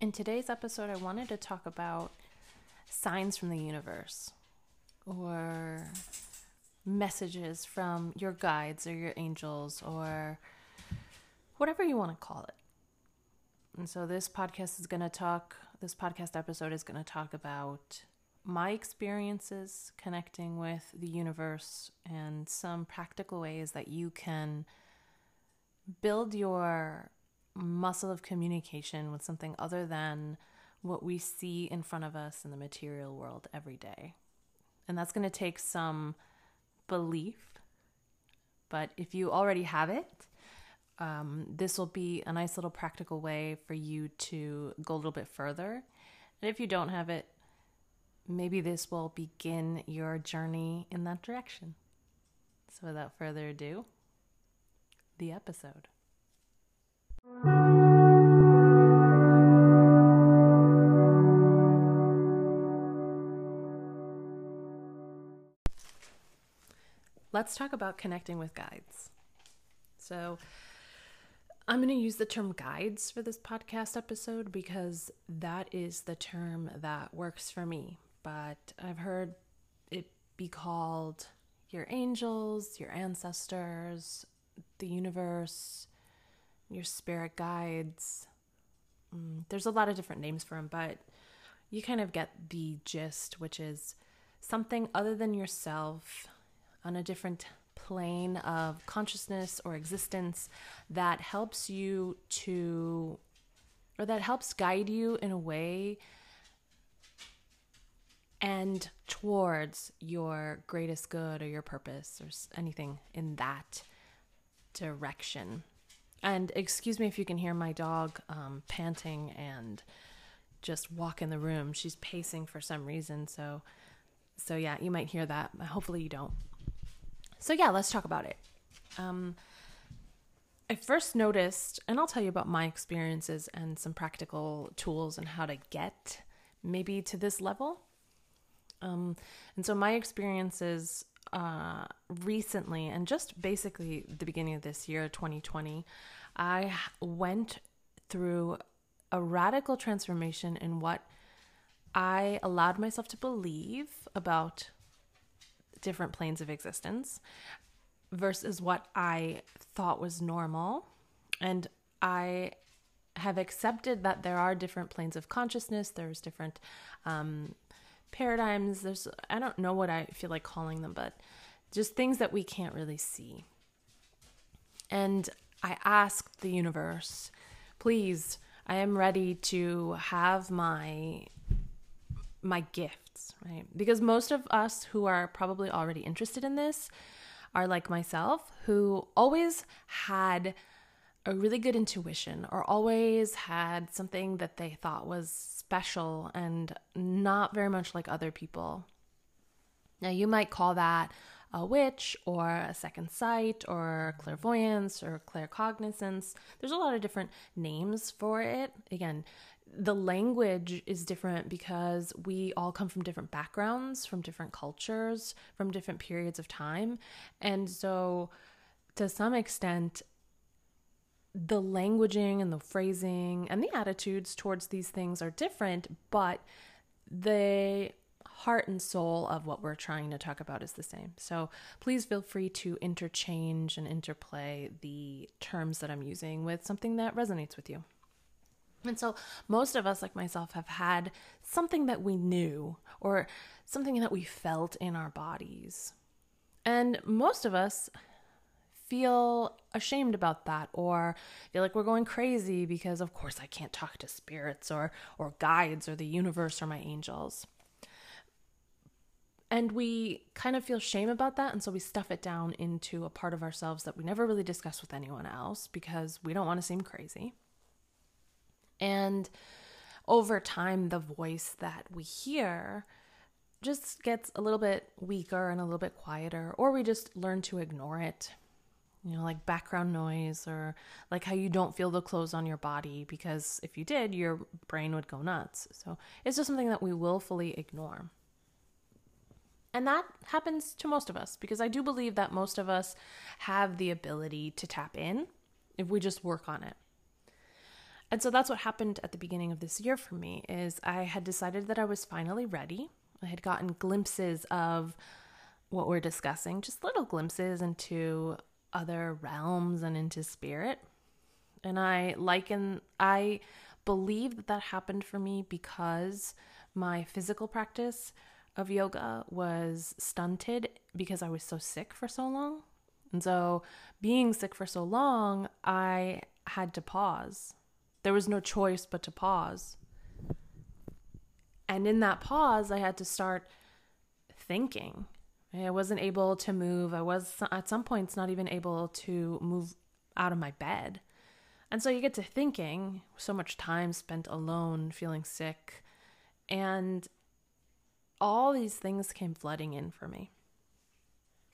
In today's episode, I wanted to talk about signs from the universe or messages from your guides or your angels or whatever you want to call it. And so this podcast is going to talk, this podcast episode is going to talk about my experiences connecting with the universe and some practical ways that you can build your muscle of communication with something other than what we see in front of us in the material world every day. And that's going to take some belief. But if you already have it, um, this will be a nice little practical way for you to go a little bit further. And if you don't have it, maybe this will begin your journey in that direction. So, without further ado, the episode. Let's talk about connecting with guides. So, I'm going to use the term guides for this podcast episode because that is the term that works for me. But I've heard it be called your angels, your ancestors, the universe, your spirit guides. Mm, there's a lot of different names for them, but you kind of get the gist, which is something other than yourself on a different plane of consciousness or existence that helps you to, or that helps guide you in a way and towards your greatest good or your purpose or anything in that direction. And excuse me if you can hear my dog um, panting and just walk in the room. She's pacing for some reason, so so yeah, you might hear that. Hopefully you don't. So yeah, let's talk about it. Um, I first noticed, and I'll tell you about my experiences and some practical tools and how to get maybe to this level. Um, and so my experiences uh, recently, and just basically the beginning of this year, 2020, I went through a radical transformation in what I allowed myself to believe about different planes of existence versus what I thought was normal. And I have accepted that there are different planes of consciousness, there's different um, paradigms. There's, I don't know what I feel like calling them, but just things that we can't really see. And I asked the universe, please, I am ready to have my my gifts, right? Because most of us who are probably already interested in this are like myself who always had a really good intuition or always had something that they thought was special and not very much like other people. Now, you might call that a witch or a second sight or clairvoyance or claircognizance. There's a lot of different names for it. Again, the language is different because we all come from different backgrounds, from different cultures, from different periods of time. And so, to some extent, the languaging and the phrasing and the attitudes towards these things are different, but the heart and soul of what we're trying to talk about is the same. So please feel free to interchange and interplay the terms that I'm using with something that resonates with you. And so, most of us, like myself, have had something that we knew or something that we felt in our bodies. And most of us feel ashamed about that or feel like we're going crazy because of course I can't talk to spirits or or guides or the universe or my angels. And we kind of feel shame about that and so we stuff it down into a part of ourselves that we never really discuss with anyone else because we don't want to seem crazy. And over time the voice that we hear just gets a little bit weaker and a little bit quieter or we just learn to ignore it you know, like background noise or like how you don't feel the clothes on your body because if you did, your brain would go nuts. So it's just something that we willfully ignore. And that happens to most of us because I do believe that most of us have the ability to tap in if we just work on it. And so that's what happened at the beginning of this year for me is I had decided that I was finally ready. I had gotten glimpses of what we're discussing, just little glimpses into other realms and into spirit. And I liken I believe that that happened for me because my physical practice of yoga was stunted because I was so sick for so long. And so, being sick for so long, I had to pause. There was no choice but to pause. And in that pause, I had to start thinking. I wasn't able to move. I was at some points not even able to move out of my bed. And so you get to thinking, so much time spent alone, feeling sick, and all these things came flooding in for me.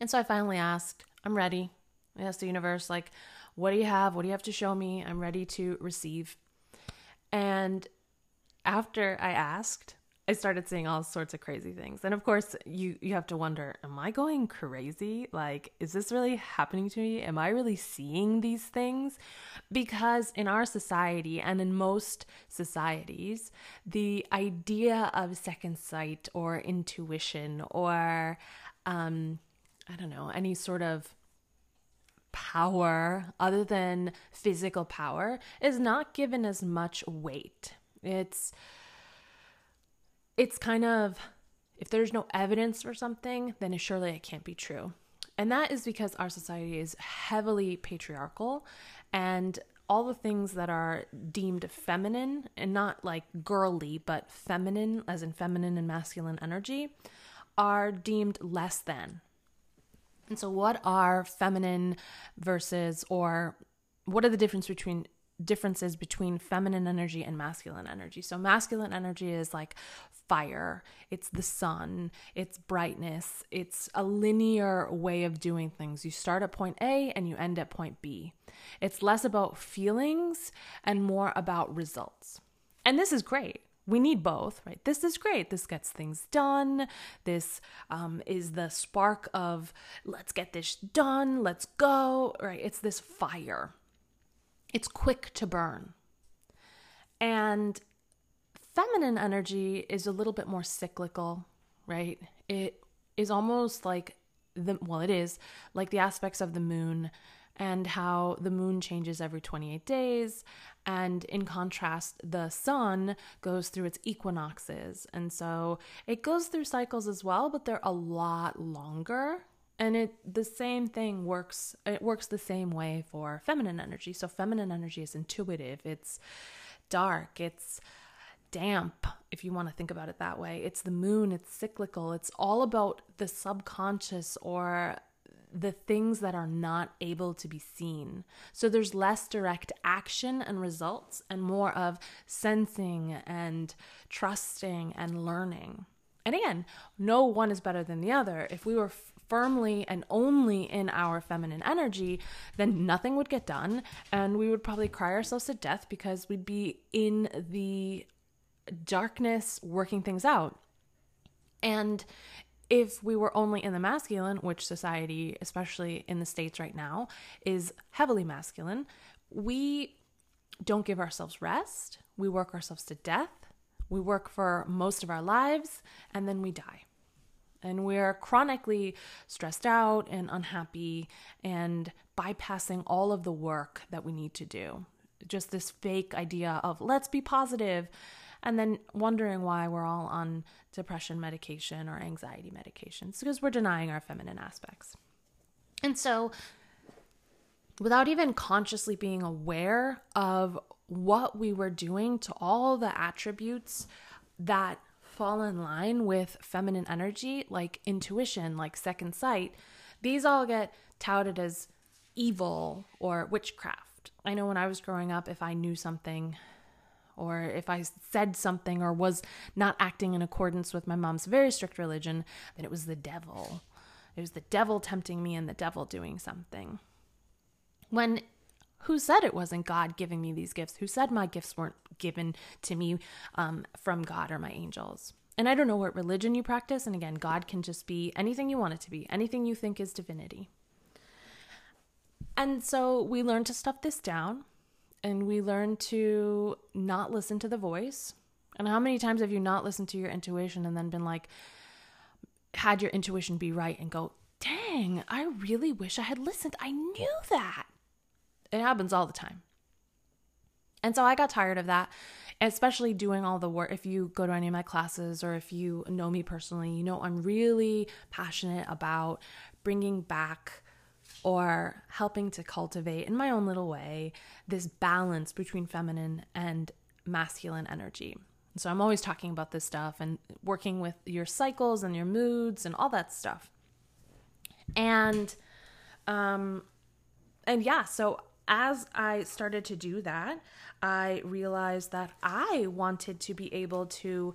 And so I finally asked, I'm ready. I asked the universe, like, what do you have? What do you have to show me? I'm ready to receive. And after I asked, I started seeing all sorts of crazy things. And of course, you you have to wonder, am I going crazy? Like is this really happening to me? Am I really seeing these things? Because in our society and in most societies, the idea of second sight or intuition or um I don't know, any sort of power other than physical power is not given as much weight. It's it's kind of if there's no evidence for something, then surely it can't be true. And that is because our society is heavily patriarchal and all the things that are deemed feminine and not like girly, but feminine, as in feminine and masculine energy, are deemed less than. And so, what are feminine versus, or what are the difference between differences between feminine energy and masculine energy. So, masculine energy is like fire, it's the sun, it's brightness, it's a linear way of doing things. You start at point A and you end at point B. It's less about feelings and more about results. And this is great. We need both, right? This is great. This gets things done. This um, is the spark of let's get this done, let's go, right? It's this fire it's quick to burn. And feminine energy is a little bit more cyclical, right? It is almost like the well it is like the aspects of the moon and how the moon changes every 28 days. And in contrast the sun goes through its equinoxes. And so it goes through cycles as well but they're a lot longer. And it the same thing works it works the same way for feminine energy. So feminine energy is intuitive. It's dark. It's damp if you want to think about it that way. It's the moon. It's cyclical. It's all about the subconscious or the things that are not able to be seen. So there's less direct action and results and more of sensing and trusting and learning. And again, no one is better than the other. If we were firmly and only in our feminine energy, then nothing would get done. And we would probably cry ourselves to death because we'd be in the darkness working things out. And if we were only in the masculine, which society, especially in the States right now, is heavily masculine, we don't give ourselves rest. We work ourselves to death. We work for most of our lives and then we die and we're chronically stressed out and unhappy and bypassing all of the work that we need to do. Just this fake idea of let's be positive and then wondering why we're all on depression medication or anxiety medications because we're denying our feminine aspects. And so, without even consciously being aware of what we were doing to all the attributes that fall in line with feminine energy, like intuition, like second sight, these all get touted as evil or witchcraft. I know when I was growing up, if I knew something or if I said something or was not acting in accordance with my mom's very strict religion, then it was the devil. It was the devil tempting me and the devil doing something. When who said it wasn't God giving me these gifts? Who said my gifts weren't given to me um, from God or my angels? And I don't know what religion you practice. And again, God can just be anything you want it to be, anything you think is divinity. And so we learn to stuff this down. And we learn to not listen to the voice. And how many times have you not listened to your intuition and then been like, had your intuition be right and go, dang, I really wish I had listened. I knew that. It happens all the time. And so I got tired of that, especially doing all the work. If you go to any of my classes or if you know me personally, you know I'm really passionate about bringing back or helping to cultivate in my own little way this balance between feminine and masculine energy. So I'm always talking about this stuff and working with your cycles and your moods and all that stuff. And um and yeah, so as I started to do that, I realized that I wanted to be able to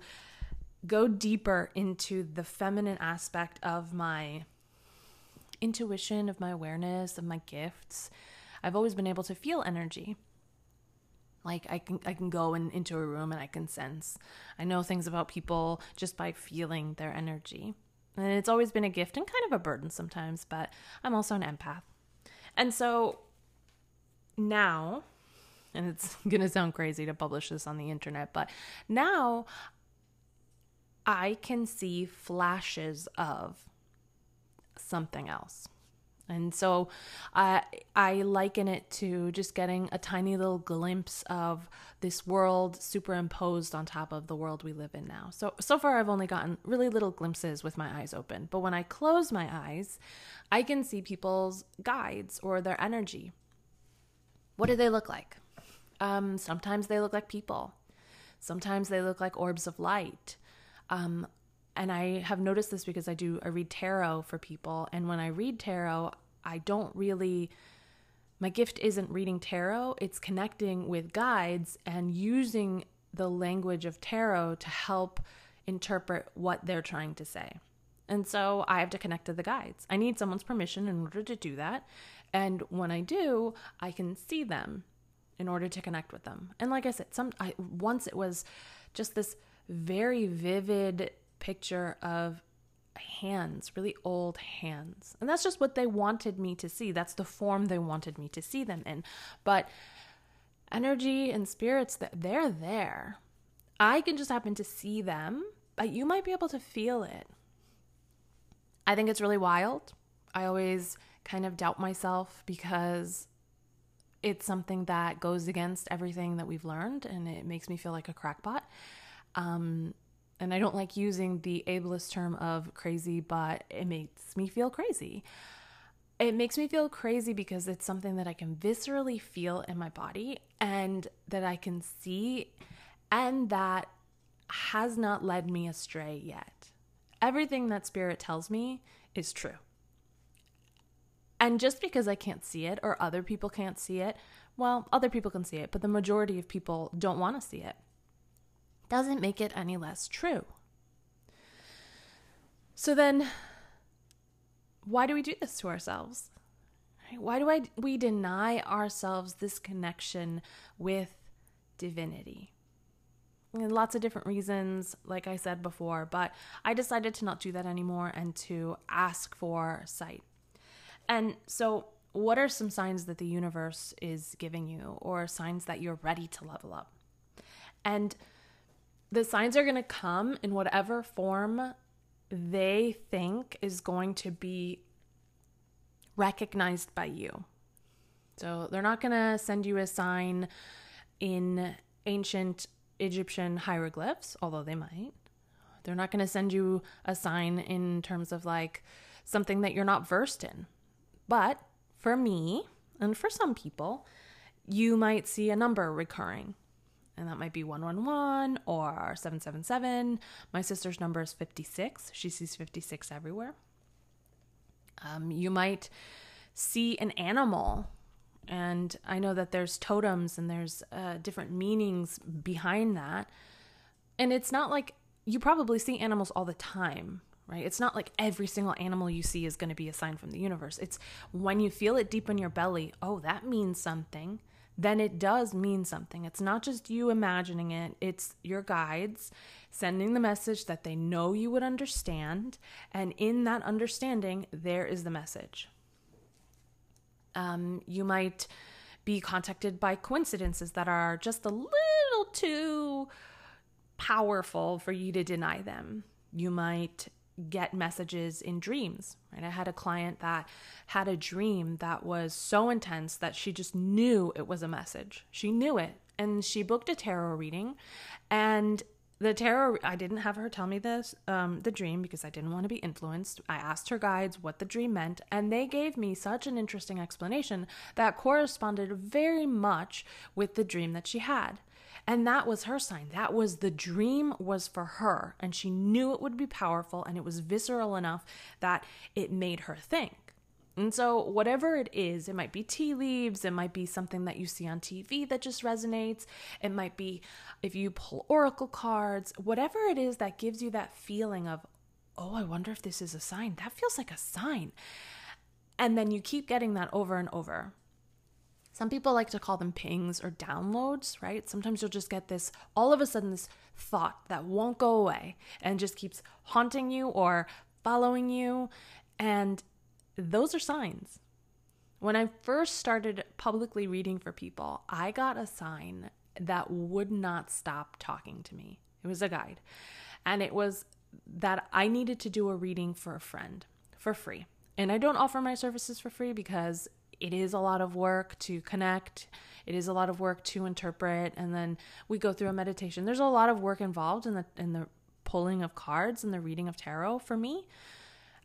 go deeper into the feminine aspect of my intuition, of my awareness, of my gifts. I've always been able to feel energy. Like I can I can go in, into a room and I can sense. I know things about people just by feeling their energy. And it's always been a gift and kind of a burden sometimes, but I'm also an empath. And so now, and it's going to sound crazy to publish this on the internet, but now I can see flashes of something else. And so I I liken it to just getting a tiny little glimpse of this world superimposed on top of the world we live in now. So so far I've only gotten really little glimpses with my eyes open, but when I close my eyes, I can see people's guides or their energy. What do they look like? Um, sometimes they look like people. Sometimes they look like orbs of light. Um, and I have noticed this because I do I read tarot for people and when I read tarot I don't really my gift isn't reading tarot it's connecting with guides and using the language of tarot to help interpret what they're trying to say. And so I have to connect to the guides. I need someone's permission in order to do that. And when I do, I can see them in order to connect with them. And like I said, some I once it was just this very vivid picture of hands, really old hands. And that's just what they wanted me to see. That's the form they wanted me to see them in. But energy and spirits that they're there. I can just happen to see them, but you might be able to feel it. I think it's really wild. I always kind of doubt myself because it's something that goes against everything that we've learned and it makes me feel like a crackpot. Um, and I don't like using the ableist term of crazy, but it makes me feel crazy. It makes me feel crazy because it's something that I can viscerally feel in my body and that I can see, and that has not led me astray yet. Everything that spirit tells me is true. And just because I can't see it or other people can't see it, well, other people can see it, but the majority of people don't want to see it doesn't make it any less true. So then, why do we do this to ourselves? Why do I, we deny ourselves this connection with divinity? And lots of different reasons, like I said before, but I decided to not do that anymore and to ask for sight. And so, what are some signs that the universe is giving you, or signs that you're ready to level up? And the signs are going to come in whatever form they think is going to be recognized by you. So they're not going to send you a sign in ancient Egyptian hieroglyphs, although they might. They're not going to send you a sign in terms of like something that you're not versed in. But for me, and for some people, you might see a number recurring and that might be 111 or 777. My sister's number is 56. She sees 56 everywhere. Um, you might see an animal, and I know that there's totems and there's uh, different meanings behind that. And it's not like you probably see animals all the time, right? It's not like every single animal you see is going to be a sign from the universe. It's when you feel it deep in your belly, oh, that means something then it does mean something. It's not just you imagining it, it's your guides sending the message that they know you would understand. And in that understanding, there is the message. Um, you might be contacted by coincidences that are just a little too powerful for you to deny them. You might get messages in dreams, right? I had a client that had a dream that was so intense that she just knew it was a message. She knew it. And she booked a tarot reading and the tarot i didn't have her tell me this um, the dream because i didn't want to be influenced i asked her guides what the dream meant and they gave me such an interesting explanation that corresponded very much with the dream that she had and that was her sign that was the dream was for her and she knew it would be powerful and it was visceral enough that it made her think and so, whatever it is, it might be tea leaves, it might be something that you see on TV that just resonates, it might be if you pull oracle cards, whatever it is that gives you that feeling of, oh, I wonder if this is a sign. That feels like a sign. And then you keep getting that over and over. Some people like to call them pings or downloads, right? Sometimes you'll just get this, all of a sudden, this thought that won't go away and just keeps haunting you or following you. And those are signs. When I first started publicly reading for people, I got a sign that would not stop talking to me. It was a guide. And it was that I needed to do a reading for a friend for free. And I don't offer my services for free because it is a lot of work to connect. It is a lot of work to interpret and then we go through a meditation. There's a lot of work involved in the in the pulling of cards and the reading of tarot for me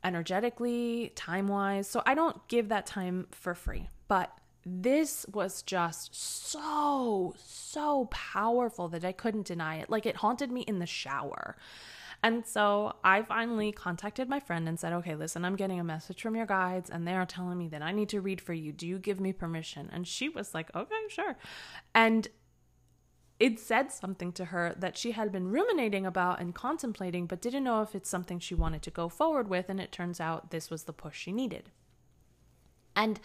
energetically, time wise. So I don't give that time for free. But this was just so, so powerful that I couldn't deny it. Like it haunted me in the shower. And so I finally contacted my friend and said, okay, listen, I'm getting a message from your guides and they are telling me that I need to read for you. Do you give me permission? And she was like, okay, sure. And it said something to her that she had been ruminating about and contemplating, but didn't know if it's something she wanted to go forward with. And it turns out this was the push she needed. And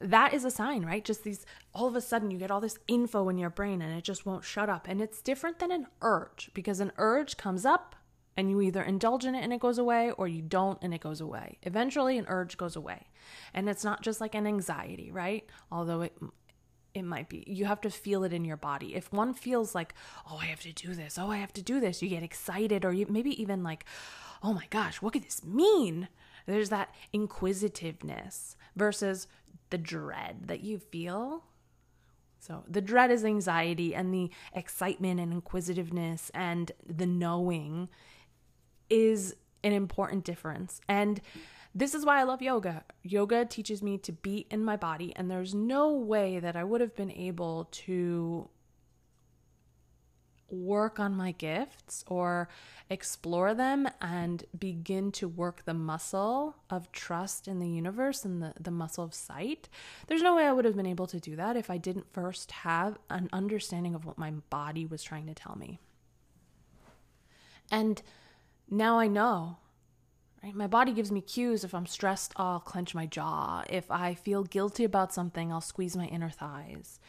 that is a sign, right? Just these, all of a sudden, you get all this info in your brain and it just won't shut up. And it's different than an urge because an urge comes up and you either indulge in it and it goes away or you don't and it goes away. Eventually, an urge goes away. And it's not just like an anxiety, right? Although it it might be. You have to feel it in your body. If one feels like, oh, I have to do this, oh, I have to do this, you get excited, or you maybe even like, oh my gosh, what could this mean? There's that inquisitiveness versus the dread that you feel. So the dread is anxiety, and the excitement and inquisitiveness and the knowing is an important difference. And this is why I love yoga. Yoga teaches me to be in my body, and there's no way that I would have been able to work on my gifts or explore them and begin to work the muscle of trust in the universe and the, the muscle of sight. There's no way I would have been able to do that if I didn't first have an understanding of what my body was trying to tell me. And now I know? My body gives me cues. If I'm stressed, I'll clench my jaw. If I feel guilty about something, I'll squeeze my inner thighs.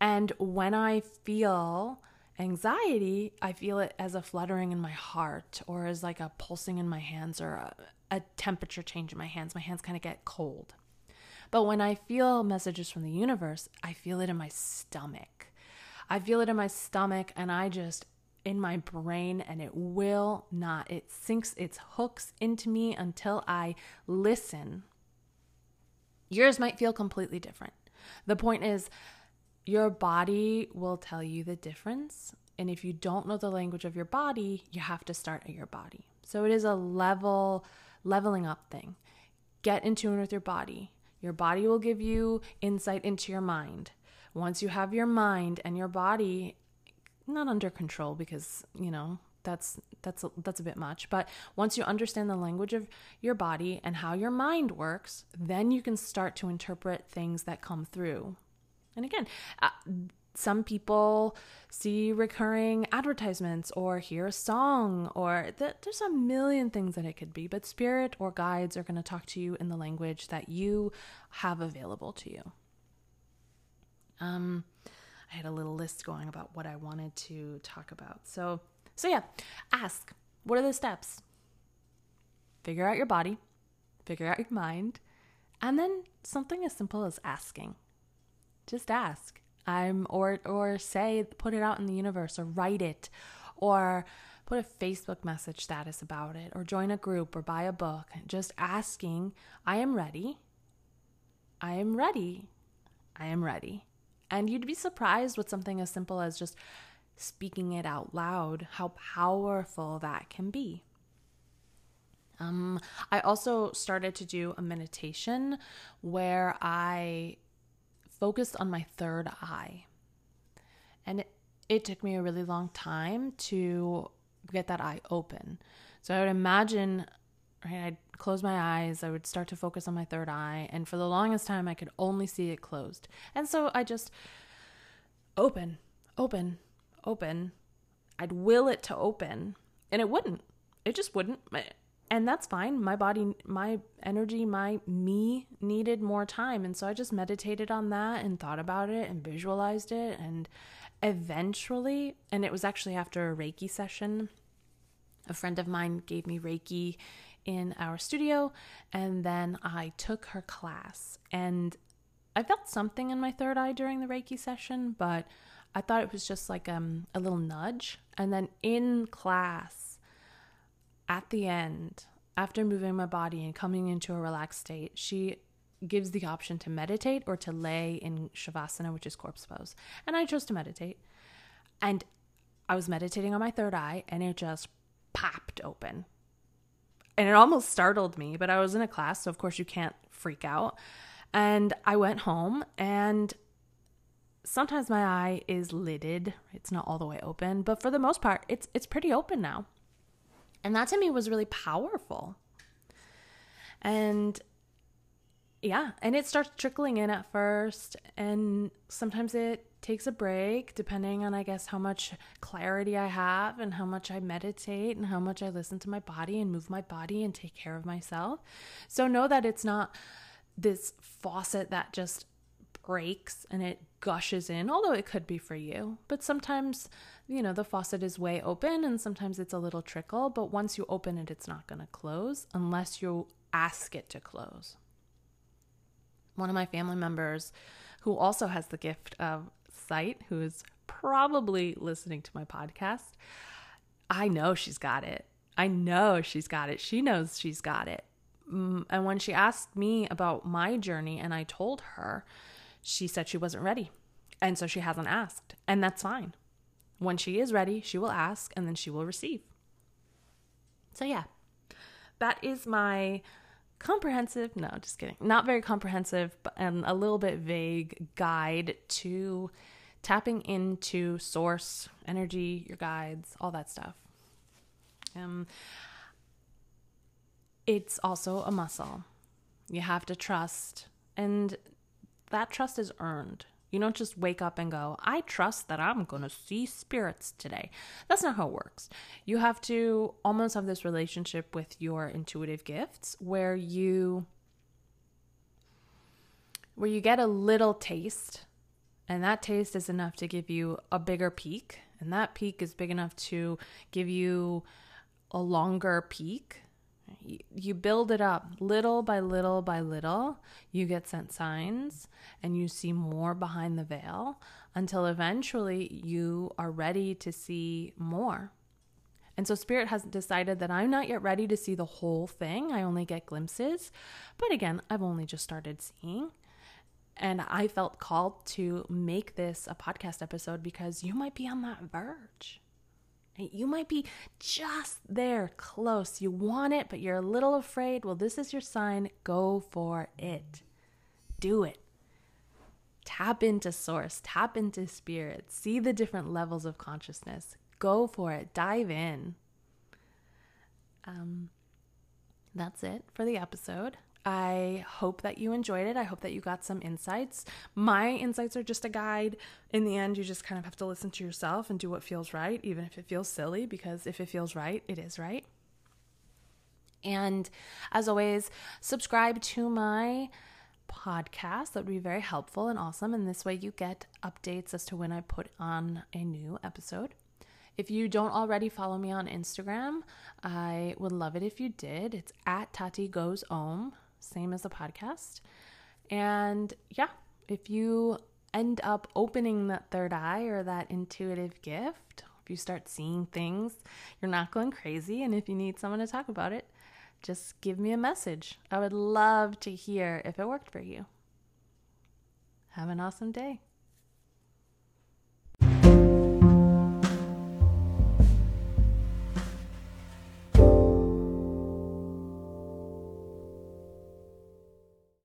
And when I feel anxiety, I feel it as a fluttering in my heart or as like a pulsing in my hands or a, a temperature change in my hands. My hands kind of get cold. But when I feel messages from the universe, I feel it in my stomach. I feel it in my stomach and I just in my brain and it will not. It sinks its hooks into me until I listen. Yours might feel completely different. The point is, your body will tell you the difference. And if you don't know the language of your body, you have to start at your body. So it is a level, leveling up thing. Get in tune with your body. Your body will give you insight into your mind. Once you have your mind and your body not under control because you know that's that's a, that's a bit much but once you understand the language of your body and how your mind works then you can start to interpret things that come through and again uh, some people see recurring advertisements or hear a song or th- there's a million things that it could be but spirit or guides are going to talk to you in the language that you have available to you um I had a little list going about what I wanted to talk about. So, so yeah, ask. What are the steps? Figure out your body, figure out your mind, and then something as simple as asking. Just ask. I'm or or say put it out in the universe or write it or put a Facebook message status about it or join a group or buy a book. Just asking, I am ready. I am ready. I am ready. And you'd be surprised with something as simple as just speaking it out loud, how powerful that can be. Um, I also started to do a meditation where I focused on my third eye. And it, it took me a really long time to get that eye open. So I would imagine, right, I'd close my eyes, I would start to focus on my third eye, and for the longest time, I could only see it closed. And so I just open, open, open. I'd will it to open, and it wouldn't. It just wouldn't and that's fine. My body, my energy, my me needed more time. And so I just meditated on that and thought about it and visualized it. And eventually, and it was actually after a Reiki session, a friend of mine gave me Reiki in our studio. And then I took her class. And I felt something in my third eye during the Reiki session, but I thought it was just like um, a little nudge. And then in class, at the end, after moving my body and coming into a relaxed state, she gives the option to meditate or to lay in shavasana, which is corpse pose. And I chose to meditate. And I was meditating on my third eye and it just popped open. And it almost startled me, but I was in a class, so of course you can't freak out. And I went home and sometimes my eye is lidded. It's not all the way open, but for the most part, it's it's pretty open now. And that to me was really powerful. And yeah, and it starts trickling in at first, and sometimes it takes a break depending on, I guess, how much clarity I have and how much I meditate and how much I listen to my body and move my body and take care of myself. So know that it's not this faucet that just breaks and it gushes in, although it could be for you. But sometimes you know, the faucet is way open and sometimes it's a little trickle, but once you open it, it's not going to close unless you ask it to close. One of my family members who also has the gift of sight, who is probably listening to my podcast, I know she's got it. I know she's got it. She knows she's got it. Mm, and when she asked me about my journey and I told her, she said she wasn't ready. And so she hasn't asked. And that's fine. When she is ready, she will ask and then she will receive. So, yeah, that is my comprehensive, no, just kidding, not very comprehensive, but and a little bit vague guide to tapping into source, energy, your guides, all that stuff. Um, it's also a muscle. You have to trust, and that trust is earned. You don't just wake up and go, I trust that I'm going to see spirits today. That's not how it works. You have to almost have this relationship with your intuitive gifts where you where you get a little taste and that taste is enough to give you a bigger peek and that peek is big enough to give you a longer peek you build it up little by little by little. You get sent signs and you see more behind the veil until eventually you are ready to see more. And so Spirit has decided that I'm not yet ready to see the whole thing. I only get glimpses. But again, I've only just started seeing. And I felt called to make this a podcast episode because you might be on that verge. You might be just there, close. You want it, but you're a little afraid. Well, this is your sign. Go for it. Do it. Tap into source, tap into spirit, see the different levels of consciousness. Go for it. Dive in. Um, that's it for the episode. I hope that you enjoyed it. I hope that you got some insights. My insights are just a guide. In the end, you just kind of have to listen to yourself and do what feels right, even if it feels silly, because if it feels right, it is right. And as always, subscribe to my podcast. That would be very helpful and awesome. And this way, you get updates as to when I put on a new episode. If you don't already follow me on Instagram, I would love it if you did. It's at Tati Goes Om same as the podcast. And yeah, if you end up opening that third eye or that intuitive gift, if you start seeing things, you're not going crazy. And if you need someone to talk about it, just give me a message. I would love to hear if it worked for you. Have an awesome day.